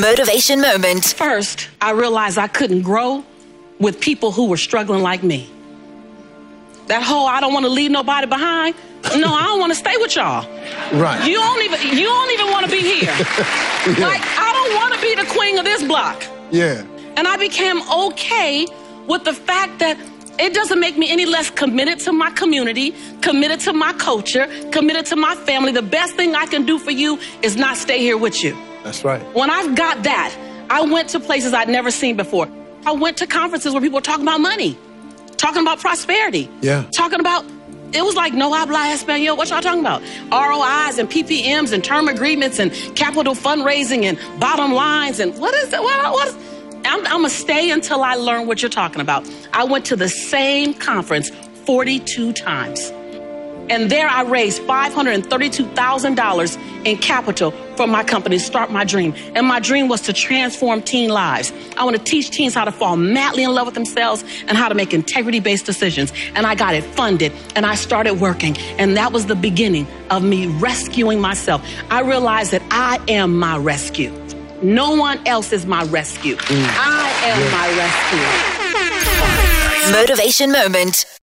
Motivation moment. First, I realized I couldn't grow with people who were struggling like me. That whole I don't want to leave nobody behind. No, I don't want to stay with y'all. Right. You don't even you don't even want to be here. Like I don't want to be the queen of this block. Yeah. And I became okay with the fact that it doesn't make me any less committed to my community, committed to my culture, committed to my family. The best thing I can do for you is not stay here with you. That's right. When I've got that, I went to places I'd never seen before. I went to conferences where people were talking about money, talking about prosperity, Yeah. talking about. It was like no habla español. What y'all talking about? ROIs and PPMs and term agreements and capital fundraising and bottom lines and what is it? What, what is, I'm, I'm gonna stay until I learn what you're talking about. I went to the same conference 42 times. And there I raised $532,000 in capital for my company, Start My Dream. And my dream was to transform teen lives. I want to teach teens how to fall madly in love with themselves and how to make integrity based decisions. And I got it funded and I started working. And that was the beginning of me rescuing myself. I realized that I am my rescue. No one else is my rescue. Mm. I am my rescue. Motivation moment.